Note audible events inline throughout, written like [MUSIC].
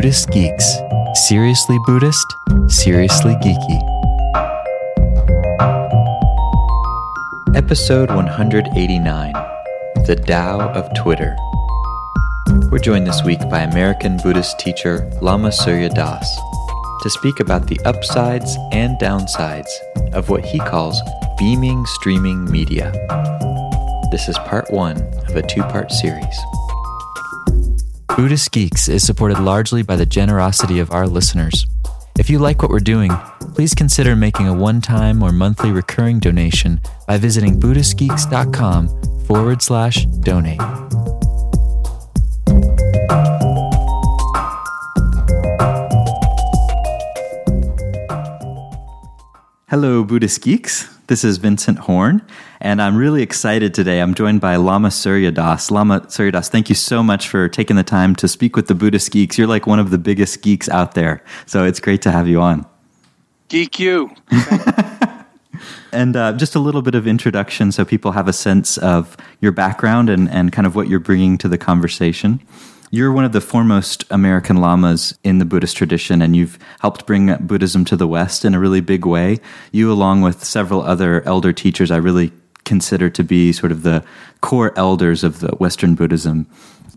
Buddhist Geeks. Seriously Buddhist, seriously geeky. Episode 189 The Tao of Twitter. We're joined this week by American Buddhist teacher Lama Surya Das to speak about the upsides and downsides of what he calls beaming streaming media. This is part one of a two part series. Buddhist Geeks is supported largely by the generosity of our listeners. If you like what we're doing, please consider making a one time or monthly recurring donation by visiting BuddhistGeeks.com forward slash donate. Hello, Buddhist Geeks. This is Vincent Horn, and I'm really excited today. I'm joined by Lama Surya Das. Lama Surya Das, thank you so much for taking the time to speak with the Buddhist geeks. You're like one of the biggest geeks out there, so it's great to have you on. Geek you. [LAUGHS] and uh, just a little bit of introduction so people have a sense of your background and, and kind of what you're bringing to the conversation. You're one of the foremost American lamas in the Buddhist tradition, and you've helped bring Buddhism to the West in a really big way. You, along with several other elder teachers, I really consider to be sort of the core elders of the Western Buddhism.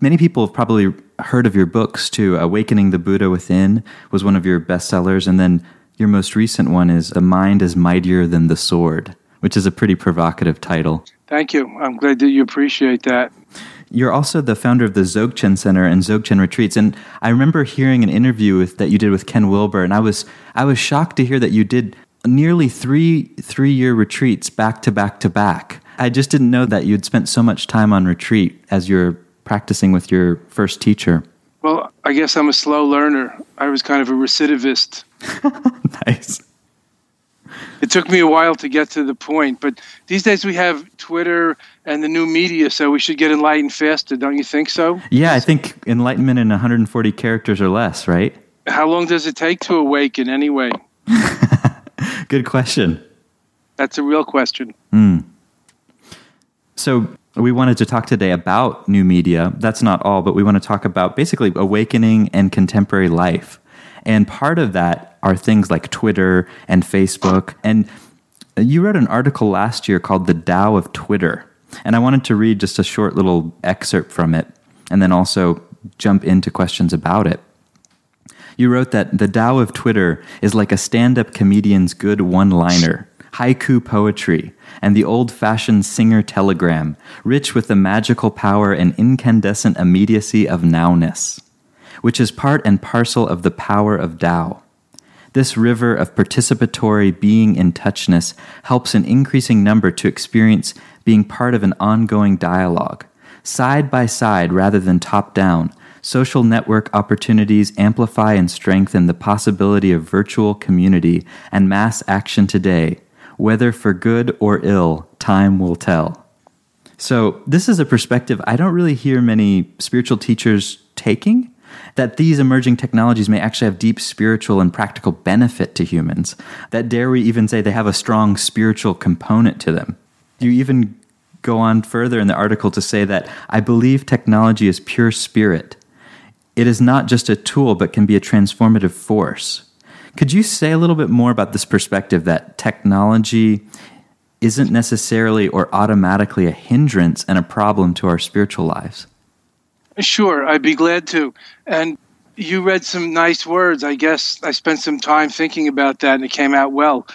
Many people have probably heard of your books too. Awakening the Buddha Within was one of your bestsellers, and then your most recent one is The Mind is Mightier Than the Sword, which is a pretty provocative title. Thank you. I'm glad that you appreciate that. You're also the founder of the Dzogchen Center and Dzogchen Retreats, and I remember hearing an interview with, that you did with Ken Wilber, and I was I was shocked to hear that you did nearly three three year retreats back to back to back. I just didn't know that you'd spent so much time on retreat as you're practicing with your first teacher. Well, I guess I'm a slow learner. I was kind of a recidivist. [LAUGHS] nice it took me a while to get to the point, but these days we have Twitter and the new media, so we should get enlightened faster, don't you think so? Yeah, I think enlightenment in 140 characters or less, right? How long does it take to awaken anyway? [LAUGHS] Good question. That's a real question. Mm. So, we wanted to talk today about new media. That's not all, but we want to talk about basically awakening and contemporary life. And part of that are things like Twitter and Facebook. And you wrote an article last year called The Tao of Twitter. And I wanted to read just a short little excerpt from it and then also jump into questions about it. You wrote that the Tao of Twitter is like a stand up comedian's good one liner, haiku poetry, and the old fashioned singer telegram, rich with the magical power and incandescent immediacy of nowness which is part and parcel of the power of Tao. This river of participatory being in touchness helps an increasing number to experience being part of an ongoing dialogue. Side by side rather than top down, social network opportunities amplify and strengthen the possibility of virtual community and mass action today. Whether for good or ill, time will tell. So, this is a perspective I don't really hear many spiritual teachers taking that these emerging technologies may actually have deep spiritual and practical benefit to humans. That dare we even say they have a strong spiritual component to them. You even go on further in the article to say that I believe technology is pure spirit. It is not just a tool, but can be a transformative force. Could you say a little bit more about this perspective that technology isn't necessarily or automatically a hindrance and a problem to our spiritual lives? Sure, I'd be glad to. And you read some nice words. I guess I spent some time thinking about that and it came out well.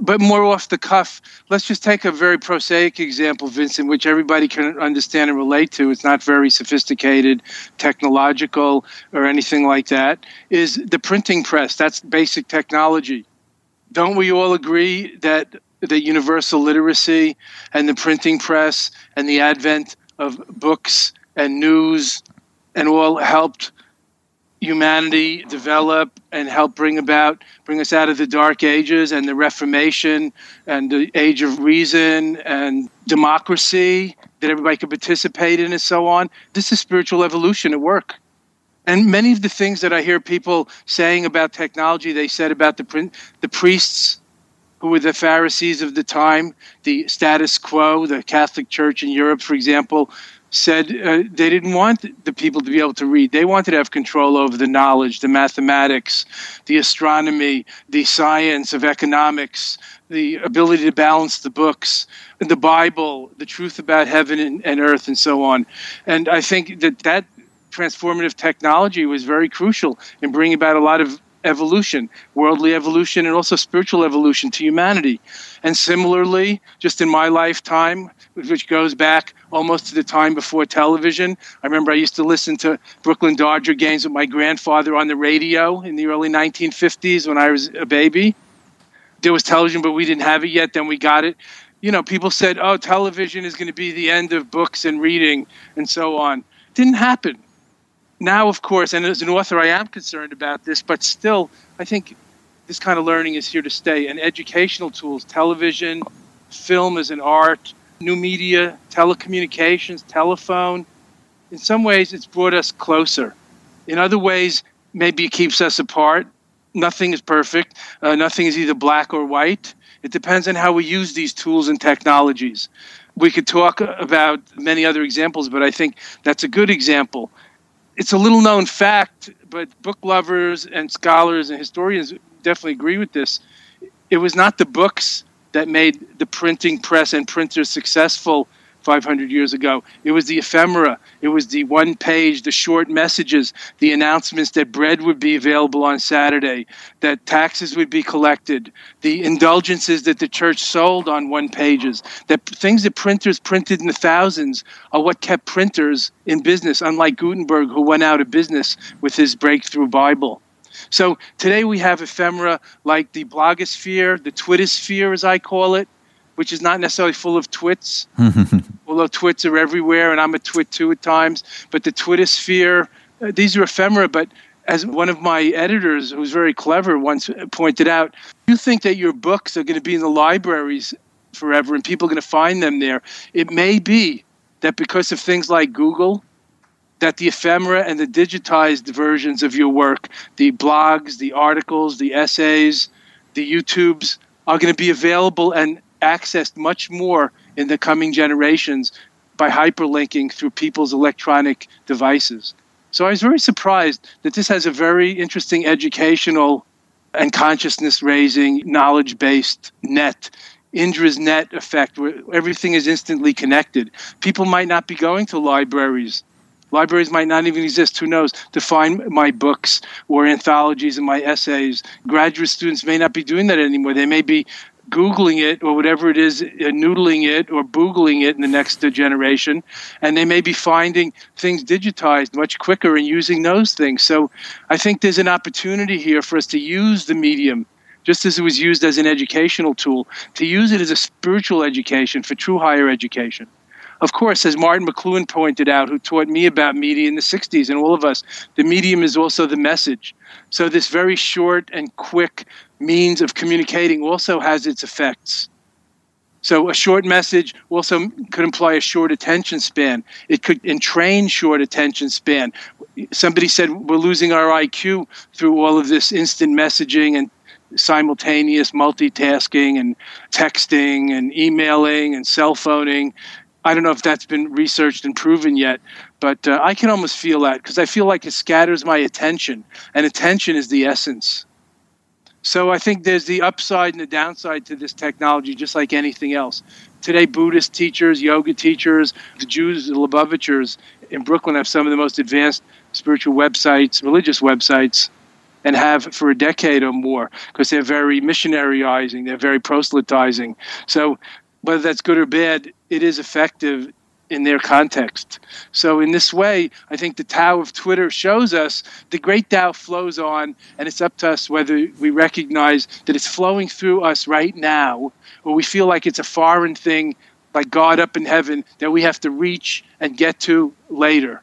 But more off the cuff, let's just take a very prosaic example, Vincent, which everybody can understand and relate to. It's not very sophisticated, technological, or anything like that. Is the printing press. That's basic technology. Don't we all agree that the universal literacy and the printing press and the advent of books and news and all helped humanity develop and help bring about bring us out of the dark ages and the reformation and the age of reason and democracy that everybody could participate in and so on. This is spiritual evolution at work. And many of the things that i hear people saying about technology they said about the the priests who were the pharisees of the time the status quo the catholic church in europe for example said uh, they didn't want the people to be able to read. They wanted to have control over the knowledge, the mathematics, the astronomy, the science of economics, the ability to balance the books, the Bible, the truth about heaven and, and earth, and so on. And I think that that transformative technology was very crucial in bringing about a lot of evolution, worldly evolution, and also spiritual evolution to humanity. And similarly, just in my lifetime, which goes back almost to the time before television, I remember I used to listen to Brooklyn Dodger games with my grandfather on the radio in the early 1950s when I was a baby. There was television, but we didn't have it yet. Then we got it. You know, people said, oh, television is going to be the end of books and reading and so on. Didn't happen now, of course, and as an author, I am concerned about this, but still, I think this kind of learning is here to stay. And educational tools, television, film as an art, new media, telecommunications, telephone, in some ways, it's brought us closer. In other ways, maybe it keeps us apart. Nothing is perfect. Uh, nothing is either black or white. It depends on how we use these tools and technologies. We could talk about many other examples, but I think that's a good example it's a little known fact, but book lovers and scholars and historians definitely agree with this. It was not the books that made the printing press and printers successful 500 years ago. It was the ephemera. It was the one page, the short messages, the announcements that bread would be available on Saturday, that taxes would be collected, the indulgences that the church sold on one pages, that things that printers printed in the thousands are what kept printers in business, unlike Gutenberg, who went out of business with his breakthrough Bible. So today we have ephemera like the blogosphere, the Twittersphere, as I call it, which is not necessarily full of twits, [LAUGHS] although twits are everywhere, and I'm a twit too at times. But the Twittersphere, uh, these are ephemera. But as one of my editors, who's very clever, once pointed out, you think that your books are going to be in the libraries forever and people are going to find them there. It may be that because of things like Google, that the ephemera and the digitized versions of your work, the blogs, the articles, the essays, the YouTubes, are going to be available and accessed much more in the coming generations by hyperlinking through people's electronic devices. So I was very surprised that this has a very interesting educational and consciousness raising, knowledge based net. Indra's net effect, where everything is instantly connected. People might not be going to libraries. Libraries might not even exist, who knows, to find my books or anthologies and my essays. Graduate students may not be doing that anymore. They may be Googling it or whatever it is, uh, noodling it or boogling it in the next generation. And they may be finding things digitized much quicker and using those things. So I think there's an opportunity here for us to use the medium, just as it was used as an educational tool, to use it as a spiritual education for true higher education. Of course, as Martin McLuhan pointed out, who taught me about media in the 60s and all of us, the medium is also the message. So, this very short and quick means of communicating also has its effects. So a short message also could imply a short attention span. It could entrain short attention span. Somebody said we're losing our IQ through all of this instant messaging and simultaneous multitasking and texting and emailing and cell phoning. I don't know if that's been researched and proven yet, but uh, I can almost feel that because I feel like it scatters my attention, and attention is the essence. So I think there's the upside and the downside to this technology, just like anything else. Today, Buddhist teachers, yoga teachers, the Jews, the Lubavitchers in Brooklyn have some of the most advanced spiritual websites, religious websites, and have for a decade or more because they're very missionaryizing, they're very proselytizing. So whether that's good or bad, it is effective in their context. So, in this way, I think the Tao of Twitter shows us the great Tao flows on, and it's up to us whether we recognize that it's flowing through us right now, or we feel like it's a foreign thing, like God up in heaven, that we have to reach and get to later.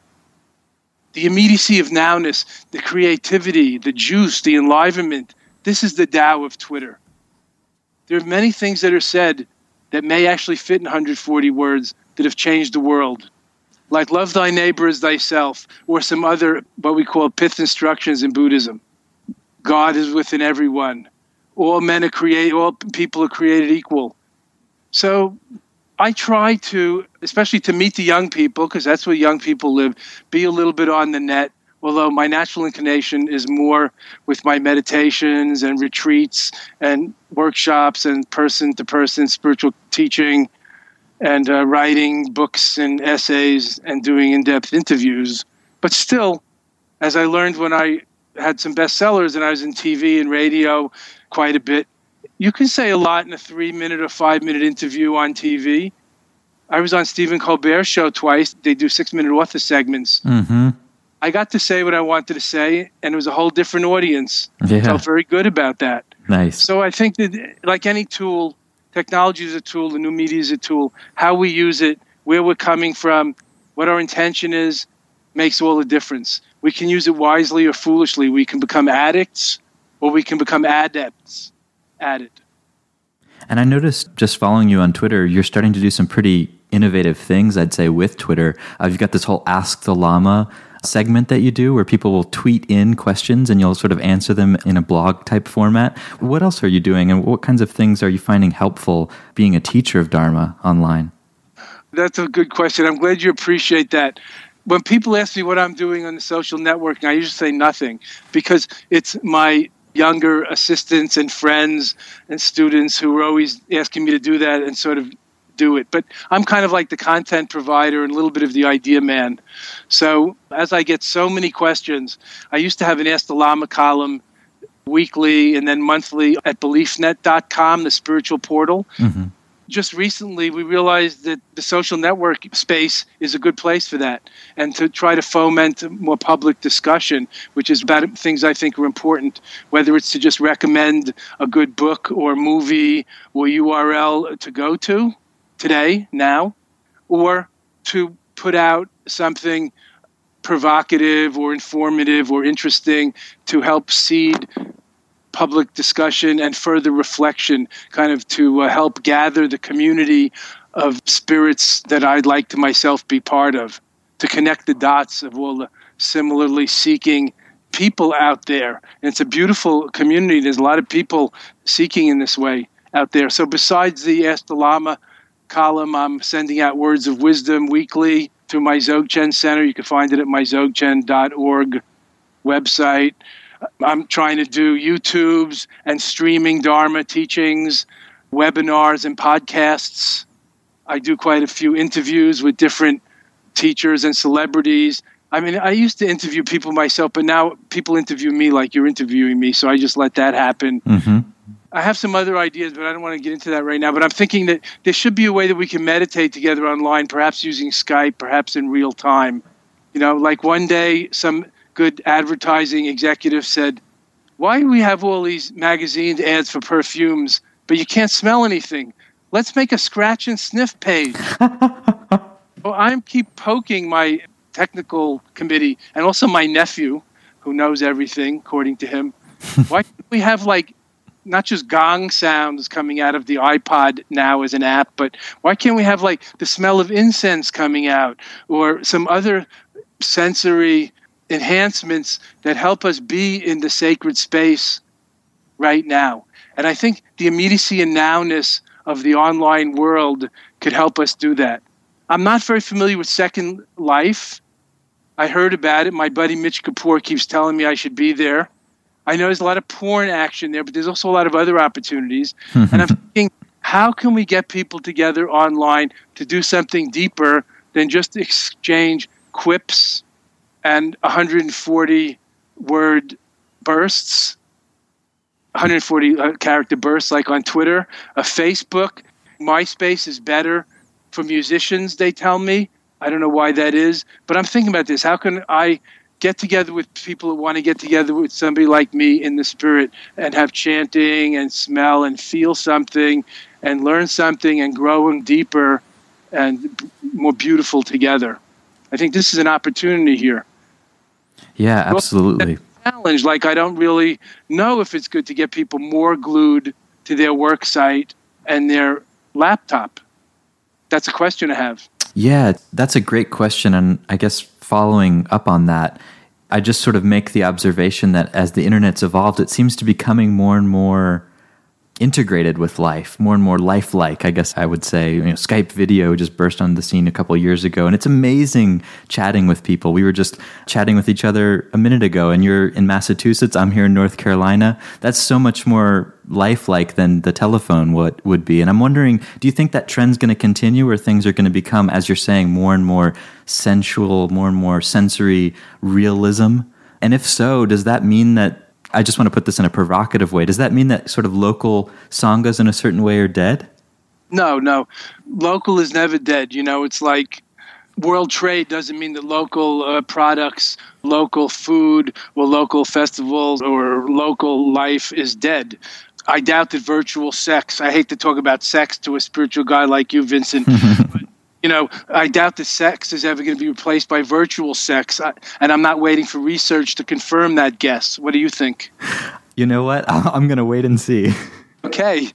The immediacy of nowness, the creativity, the juice, the enlivenment this is the Tao of Twitter. There are many things that are said that may actually fit in 140 words that have changed the world, like love thy neighbor as thyself, or some other what we call pith instructions in Buddhism. God is within everyone. All men are created, all people are created equal. So I try to, especially to meet the young people, because that's where young people live, be a little bit on the net. Although my natural inclination is more with my meditations and retreats and workshops and person to person spiritual teaching and uh, writing books and essays and doing in depth interviews. But still, as I learned when I had some bestsellers and I was in TV and radio quite a bit, you can say a lot in a three minute or five minute interview on TV. I was on Stephen Colbert's show twice. They do six minute author segments. Mm-hmm. I got to say what I wanted to say, and it was a whole different audience. Yeah. I felt very good about that. Nice. So I think that, like any tool, technology is a tool, the new media is a tool. How we use it, where we're coming from, what our intention is, makes all the difference. We can use it wisely or foolishly. We can become addicts, or we can become adepts added. And I noticed just following you on Twitter, you're starting to do some pretty innovative things, I'd say, with Twitter. Uh, you've got this whole Ask the Lama segment that you do where people will tweet in questions and you'll sort of answer them in a blog type format. What else are you doing and what kinds of things are you finding helpful being a teacher of Dharma online? That's a good question. I'm glad you appreciate that. When people ask me what I'm doing on the social networking, I usually say nothing because it's my younger assistants and friends and students who are always asking me to do that and sort of do it. But I'm kind of like the content provider and a little bit of the idea man. So as I get so many questions, I used to have an Ask the Lama column weekly and then monthly at beliefnet.com, the spiritual portal. Mm-hmm just recently we realized that the social network space is a good place for that and to try to foment more public discussion which is about things i think are important whether it's to just recommend a good book or movie or url to go to today now or to put out something provocative or informative or interesting to help seed public discussion and further reflection, kind of to uh, help gather the community of spirits that I'd like to myself be part of, to connect the dots of all the similarly seeking people out there. And it's a beautiful community. There's a lot of people seeking in this way out there. So besides the Ask the column, I'm sending out words of wisdom weekly through my Dzogchen Center. You can find it at my dzogchen.org website. I'm trying to do YouTubes and streaming Dharma teachings, webinars, and podcasts. I do quite a few interviews with different teachers and celebrities. I mean, I used to interview people myself, but now people interview me like you're interviewing me, so I just let that happen. Mm-hmm. I have some other ideas, but I don't want to get into that right now. But I'm thinking that there should be a way that we can meditate together online, perhaps using Skype, perhaps in real time. You know, like one day some good advertising executive said, Why do we have all these magazines ads for perfumes, but you can't smell anything? Let's make a scratch and sniff page. [LAUGHS] well, I'm keep poking my technical committee and also my nephew, who knows everything, according to him. [LAUGHS] Why we have like not just gong sounds coming out of the iPod now as an app, but why can't we have like the smell of incense coming out or some other sensory enhancements that help us be in the sacred space right now. And I think the immediacy and nowness of the online world could help us do that. I'm not very familiar with Second Life. I heard about it. My buddy Mitch Kapor keeps telling me I should be there. I know there's a lot of porn action there, but there's also a lot of other opportunities. [LAUGHS] and I'm thinking, how can we get people together online to do something deeper than just exchange quips and 140 word bursts, 140 uh, character bursts, like on Twitter, a Facebook. MySpace is better for musicians, they tell me. I don't know why that is, but I'm thinking about this. How can I get together with people who want to get together with somebody like me in the spirit and have chanting and smell and feel something and learn something and growing deeper and more beautiful together? I think this is an opportunity here. Yeah, absolutely. Challenge like I don't really know if it's good to get people more glued to their work site and their laptop. That's a question I have. Yeah, that's a great question. And I guess following up on that, I just sort of make the observation that as the internet's evolved, it seems to be becoming more and more integrated with life, more and more lifelike, I guess I would say. You know, Skype video just burst on the scene a couple years ago, and it's amazing chatting with people. We were just chatting with each other a minute ago, and you're in Massachusetts, I'm here in North Carolina. That's so much more lifelike than the telephone would, would be. And I'm wondering, do you think that trend's going to continue, or things are going to become, as you're saying, more and more sensual, more and more sensory realism? And if so, does that mean that I just want to put this in a provocative way. Does that mean that sort of local sanghas in a certain way are dead? No, no. Local is never dead. You know, it's like world trade doesn't mean that local uh, products, local food, or local festivals or local life is dead. I doubt that virtual sex, I hate to talk about sex to a spiritual guy like you, Vincent, [LAUGHS] but you know, I doubt that sex is ever going to be replaced by virtual sex. I, and I'm not waiting for research to confirm that guess. What do you think? You know what? [LAUGHS] I'm going to wait and see. Okay.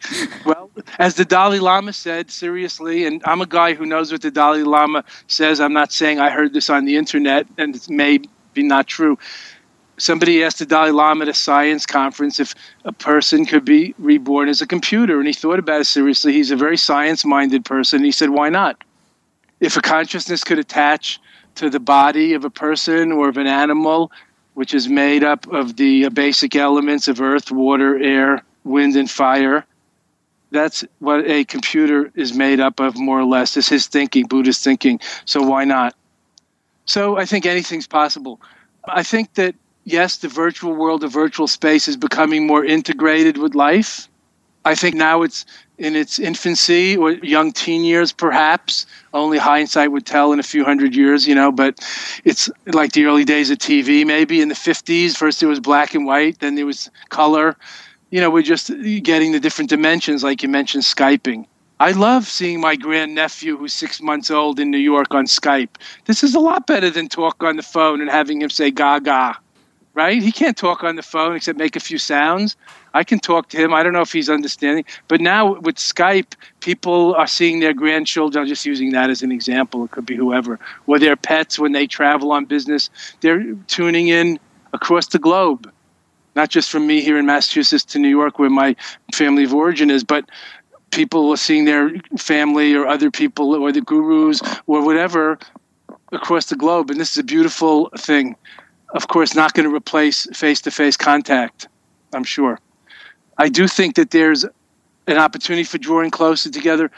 Well, as the Dalai Lama said, seriously, and I'm a guy who knows what the Dalai Lama says. I'm not saying I heard this on the internet, and it may be not true. Somebody asked the Dalai Lama at a science conference if a person could be reborn as a computer, and he thought about it seriously. He's a very science minded person. He said, Why not? If a consciousness could attach to the body of a person or of an animal, which is made up of the basic elements of earth, water, air, wind, and fire, that's what a computer is made up of, more or less, is his thinking, Buddhist thinking. So why not? So I think anything's possible. I think that, yes, the virtual world, the virtual space is becoming more integrated with life. I think now it's in its infancy or young teen years, perhaps. Only hindsight would tell in a few hundred years, you know, but it's like the early days of TV, maybe in the 50s. First it was black and white, then there was color. You know, we're just getting the different dimensions, like you mentioned, Skyping. I love seeing my grandnephew, who's six months old, in New York on Skype. This is a lot better than talk on the phone and having him say gaga right? He can't talk on the phone except make a few sounds. I can talk to him. I don't know if he's understanding. But now with Skype, people are seeing their grandchildren. I'm just using that as an example. It could be whoever. Or their pets when they travel on business. They're tuning in across the globe, not just from me here in Massachusetts to New York, where my family of origin is, but people are seeing their family or other people or the gurus or whatever across the globe. And this is a beautiful thing of course, not going to replace face to face contact, I'm sure. I do think that there's an opportunity for drawing closer together.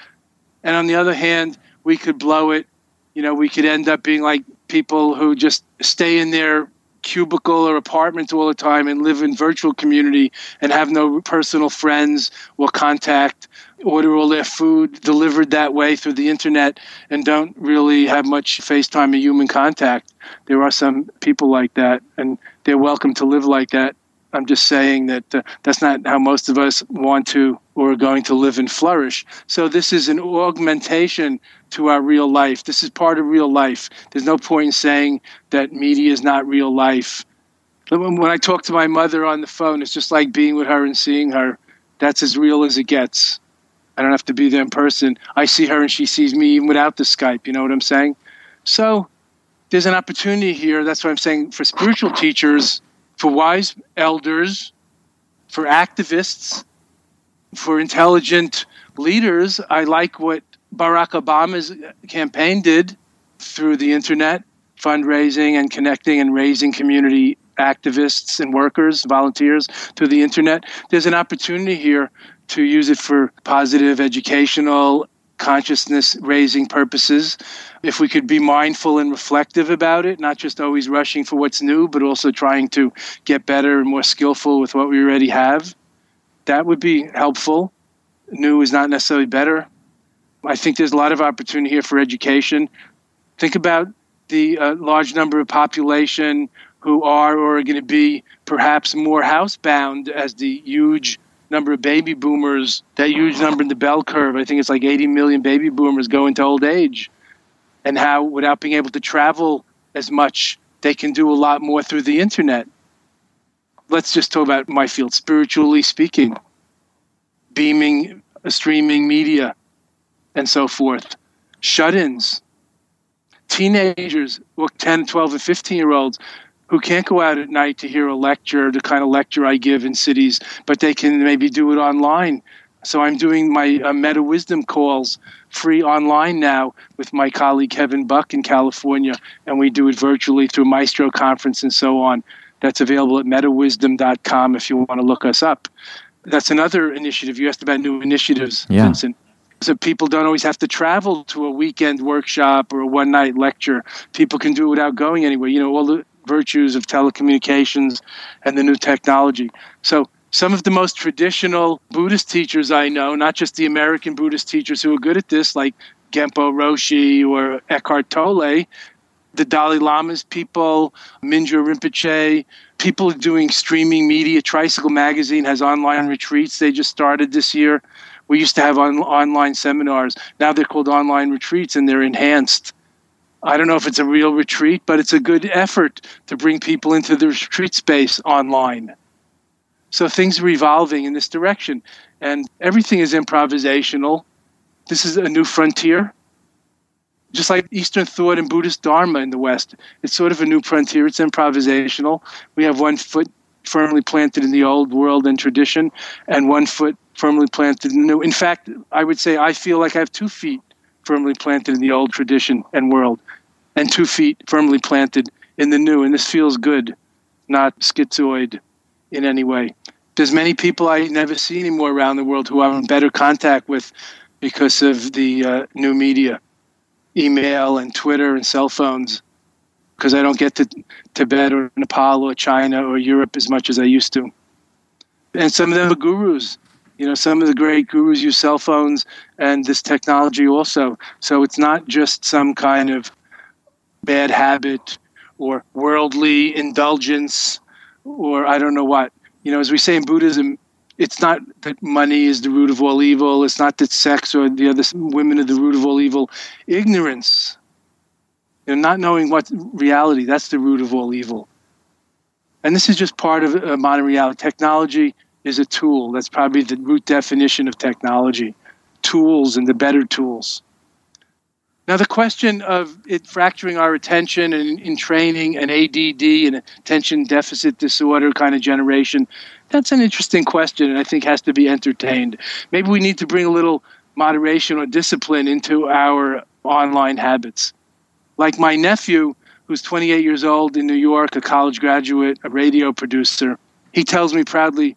And on the other hand, we could blow it. You know, we could end up being like people who just stay in their cubicle or apartment all the time and live in virtual community and have no personal friends or contact order all their food delivered that way through the internet and don't really have much FaceTime or human contact. There are some people like that, and they're welcome to live like that. I'm just saying that uh, that's not how most of us want to or are going to live and flourish. So, this is an augmentation to our real life. This is part of real life. There's no point in saying that media is not real life. When I talk to my mother on the phone, it's just like being with her and seeing her. That's as real as it gets. I don't have to be there in person. I see her and she sees me even without the Skype. You know what I'm saying? So there's an opportunity here. That's what I'm saying for spiritual teachers, for wise elders, for activists, for intelligent leaders. I like what Barack Obama's campaign did through the internet, fundraising and connecting and raising community activists and workers, volunteers through the internet. There's an opportunity here to use it for positive educational consciousness raising purposes. If we could be mindful and reflective about it, not just always rushing for what's new, but also trying to get better and more skillful with what we already have, that would be helpful. New is not necessarily better. I think there's a lot of opportunity here for education. Think about the uh, large number of population who are or are going to be perhaps more housebound as the huge number of baby boomers, that huge number in the bell curve, I think it's like 80 million baby boomers go into old age, and how without being able to travel as much, they can do a lot more through the internet. Let's just talk about my field, spiritually speaking, beaming, streaming media, and so forth. Shut ins, teenagers, 10, 12, and 15 year olds who can't go out at night to hear a lecture, the kind of lecture I give in cities, but they can maybe do it online. So I'm doing my uh, Meta Wisdom calls free online now with my colleague Kevin Buck in California, and we do it virtually through Maestro Conference and so on. That's available at metawisdom.com if you want to look us up. That's another initiative. You asked about new initiatives, yeah. Vincent. So people don't always have to travel to a weekend workshop or a one night lecture. People can do it without going anywhere. You know, all the virtues of telecommunications and the new technology. So some of the most traditional Buddhist teachers I know, not just the American Buddhist teachers who are good at this, like Genpo Roshi or Eckhart Tolle, the Dalai Lama's people, Mingyur Rinpoche, people doing streaming media. Tricycle Magazine has online retreats they just started this year. We used to have on, online seminars. Now they're called online retreats and they're enhanced. I don't know if it's a real retreat, but it's a good effort to bring people into the retreat space online. So things are evolving in this direction, and everything is improvisational. This is a new frontier. Just like Eastern thought and Buddhist Dharma in the West, it's sort of a new frontier. It's improvisational. We have one foot firmly planted in the old world and tradition, and one foot firmly planted in the new. In fact, I would say I feel like I have two feet firmly planted in the old tradition and world, and two feet firmly planted in the new. And this feels good, not schizoid in any way. There's many people I never see anymore around the world who I'm in better contact with because of the uh, new media, email and Twitter and cell phones. Because I don't get to Tibet or Nepal or China or Europe as much as I used to. And some of them are gurus you know some of the great gurus use cell phones and this technology also. So it's not just some kind of bad habit or worldly indulgence or i don't know what. You know as we say in buddhism it's not that money is the root of all evil it's not that sex or the other women are the root of all evil. Ignorance. You know not knowing what reality that's the root of all evil. And this is just part of uh, modern reality. Technology is a tool. That's probably the root definition of technology tools and the better tools. Now, the question of it fracturing our attention and in training an ADD and attention deficit disorder kind of generation, that's an interesting question and I think has to be entertained. Maybe we need to bring a little moderation or discipline into our online habits. Like my nephew, who's 28 years old in New York, a college graduate, a radio producer, he tells me proudly,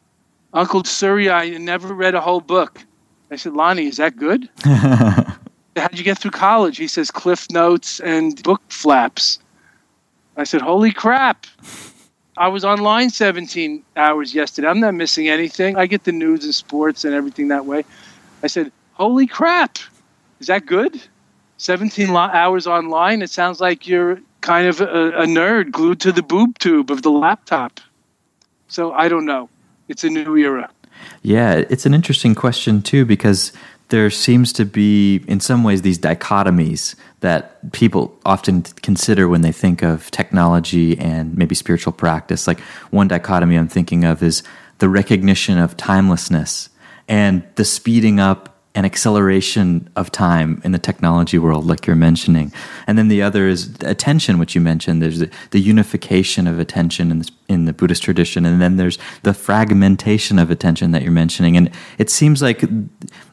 Uncle Surya, I never read a whole book. I said, Lonnie, is that good? [LAUGHS] How'd you get through college? He says, Cliff Notes and book flaps. I said, Holy crap. I was online 17 hours yesterday. I'm not missing anything. I get the news and sports and everything that way. I said, Holy crap. Is that good? 17 hours online? It sounds like you're kind of a, a nerd glued to the boob tube of the laptop. So I don't know it's a new era. Yeah, it's an interesting question too because there seems to be, in some ways, these dichotomies that people often consider when they think of technology and maybe spiritual practice. Like one dichotomy I'm thinking of is the recognition of timelessness and the speeding up an acceleration of time in the technology world, like you're mentioning. And then the other is attention, which you mentioned. There's the, the unification of attention in, this, in the Buddhist tradition. And then there's the fragmentation of attention that you're mentioning. And it seems like,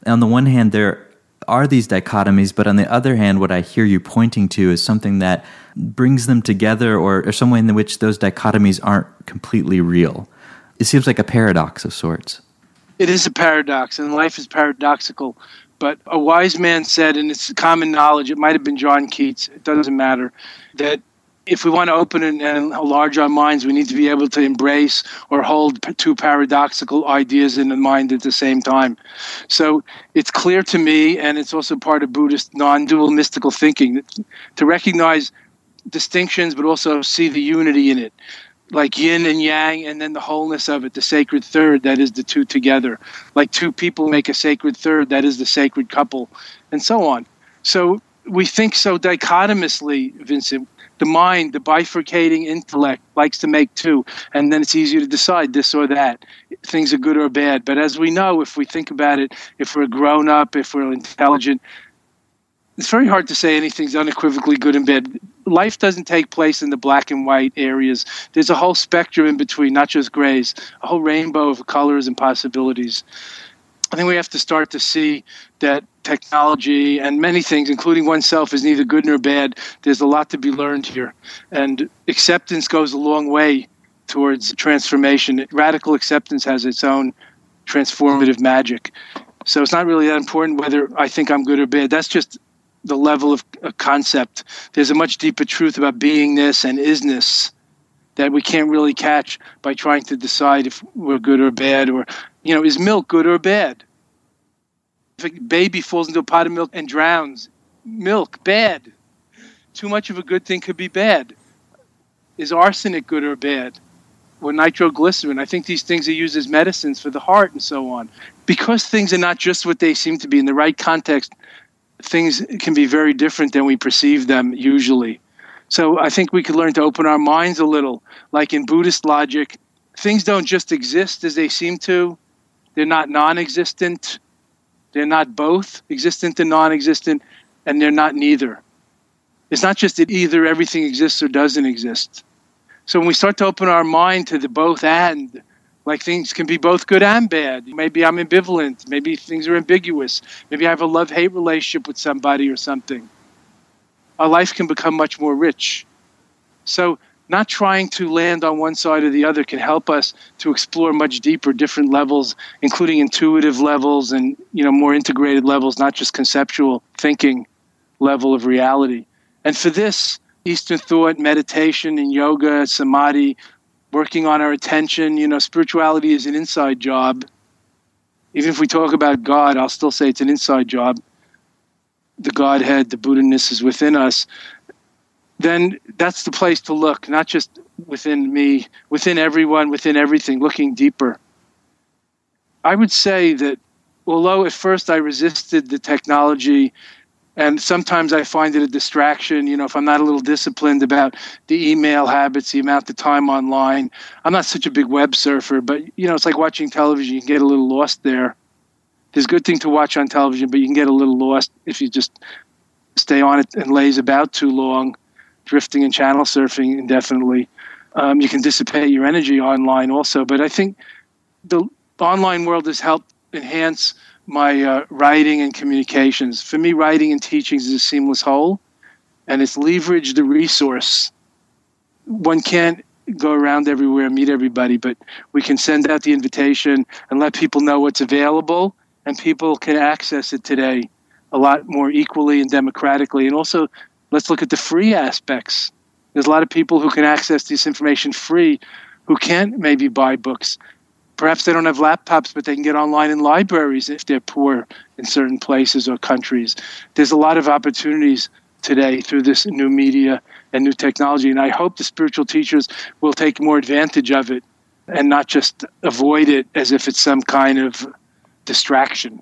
on the one hand, there are these dichotomies, but on the other hand, what I hear you pointing to is something that brings them together or, or some way in which those dichotomies aren't completely real. It seems like a paradox of sorts it is a paradox, and life is paradoxical. But a wise man said, and it's common knowledge, it might have been John Keats, it doesn't matter, that if we want to open and enlarge our minds, we need to be able to embrace or hold two paradoxical ideas in the mind at the same time. So it's clear to me, and it's also part of Buddhist non dual mystical thinking, to recognize distinctions but also see the unity in it like yin and yang and then the wholeness of it the sacred third that is the two together. Like two people make a sacred third that is the sacred couple and so on. So we think so dichotomously vincent. The mind the bifurcating intellect likes to make two and then it's easier to decide this or that. Things are good or bad. But as we know if we think about it if we're grown up if we're intelligent it's very hard to say anything's unequivocally good and bad life doesn't take place in the black and white areas. There's a whole spectrum in between, not just grays, a whole rainbow of colors and possibilities. I think we have to start to see that technology and many things, including oneself, is neither good nor bad. There's a lot to be learned here. And acceptance goes a long way towards transformation. Radical acceptance has its own transformative magic. So it's not really that important whether I think I'm good or bad. That's just the level of a concept. There's a much deeper truth about beingness and isness that we can't really catch by trying to decide if we're good or bad or you know is milk good or bad? If a baby falls into a pot of milk and drowns milk bad. Too much of a good thing could be bad. Is arsenic good or bad? Or nitroglycerin? I think these things are used as medicines for the heart and so on. Because things are not just what they seem to be in the right context things can be very different than we perceive them usually. So I think we could learn to open our minds a little. Like in Buddhist logic, things don't just exist as they seem to, they're not non existent, they're not both existent and non existent, and they're not neither. It's not just that either everything exists or doesn't exist. So when we start to open our mind to the both and, like things can be both good and bad. Maybe I'm ambivalent. Maybe things are ambiguous. Maybe I have a love hate relationship with somebody or something. Our life can become much more rich. So, not trying to land on one side or the other can help us to explore much deeper different levels including intuitive levels and you know more integrated levels not just conceptual thinking level of reality and for this eastern thought meditation and yoga samadhi working on our attention. You know, spirituality is an inside job. Even if we talk about God, I'll still say it's an inside job. The Godhead, the Buddha-ness is within us. Then that's the place to look, not just within me, within everyone, within everything, looking deeper. I would say that although at first I resisted the technology and sometimes I find it a distraction. You know, if I'm not a little disciplined about the email habits, the amount of time online. I'm not such a big web surfer, but you know, it's like watching television. You can get a little lost there. There's good thing to watch on television, but you can get a little lost if you just stay on it and lays about too long, drifting and channel surfing indefinitely. Um, you can dissipate your energy online also. But I think the online world has helped enhance my uh, writing and communications. For me, writing and teaching is a seamless whole, and it's leverage the resource. One can't go around everywhere and meet everybody, but we can send out the invitation and let people know what's available, and people can access it today a lot more equally and democratically. And also, let's look at the free aspects. There's a lot of people who can access this information free who can't maybe buy books perhaps they don't have laptops, but they can get online in libraries if they're poor in certain places or countries. There's a lot of opportunities today through this new media and new technology, and I hope the spiritual teachers will take more advantage of it and not just avoid it as if it's some kind of distraction.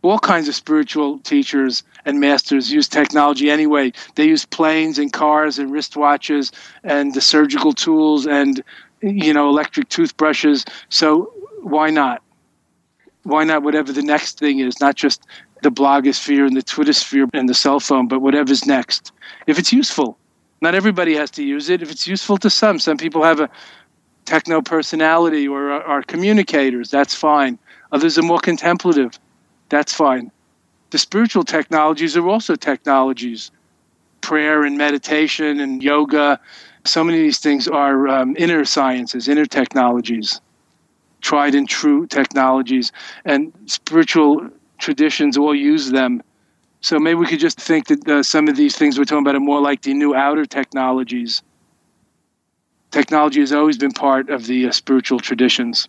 All kinds of spiritual teachers and masters use technology anyway. They use planes and cars and wristwatches and the surgical tools and you know, electric toothbrushes. So why not? Why not whatever the next thing is, not just the blogosphere and the Twittersphere and the cell phone, but whatever's next. If it's useful, not everybody has to use it. If it's useful to some, some people have a techno personality or are, are communicators, that's fine. Others are more contemplative, that's fine. The spiritual technologies are also technologies prayer and meditation and yoga so many of these things are um, inner sciences, inner technologies, tried and true technologies, and spiritual traditions all use them. So maybe we could just think that uh, some of these things we're talking about are more like the new outer technologies. Technology has always been part of the uh, spiritual traditions.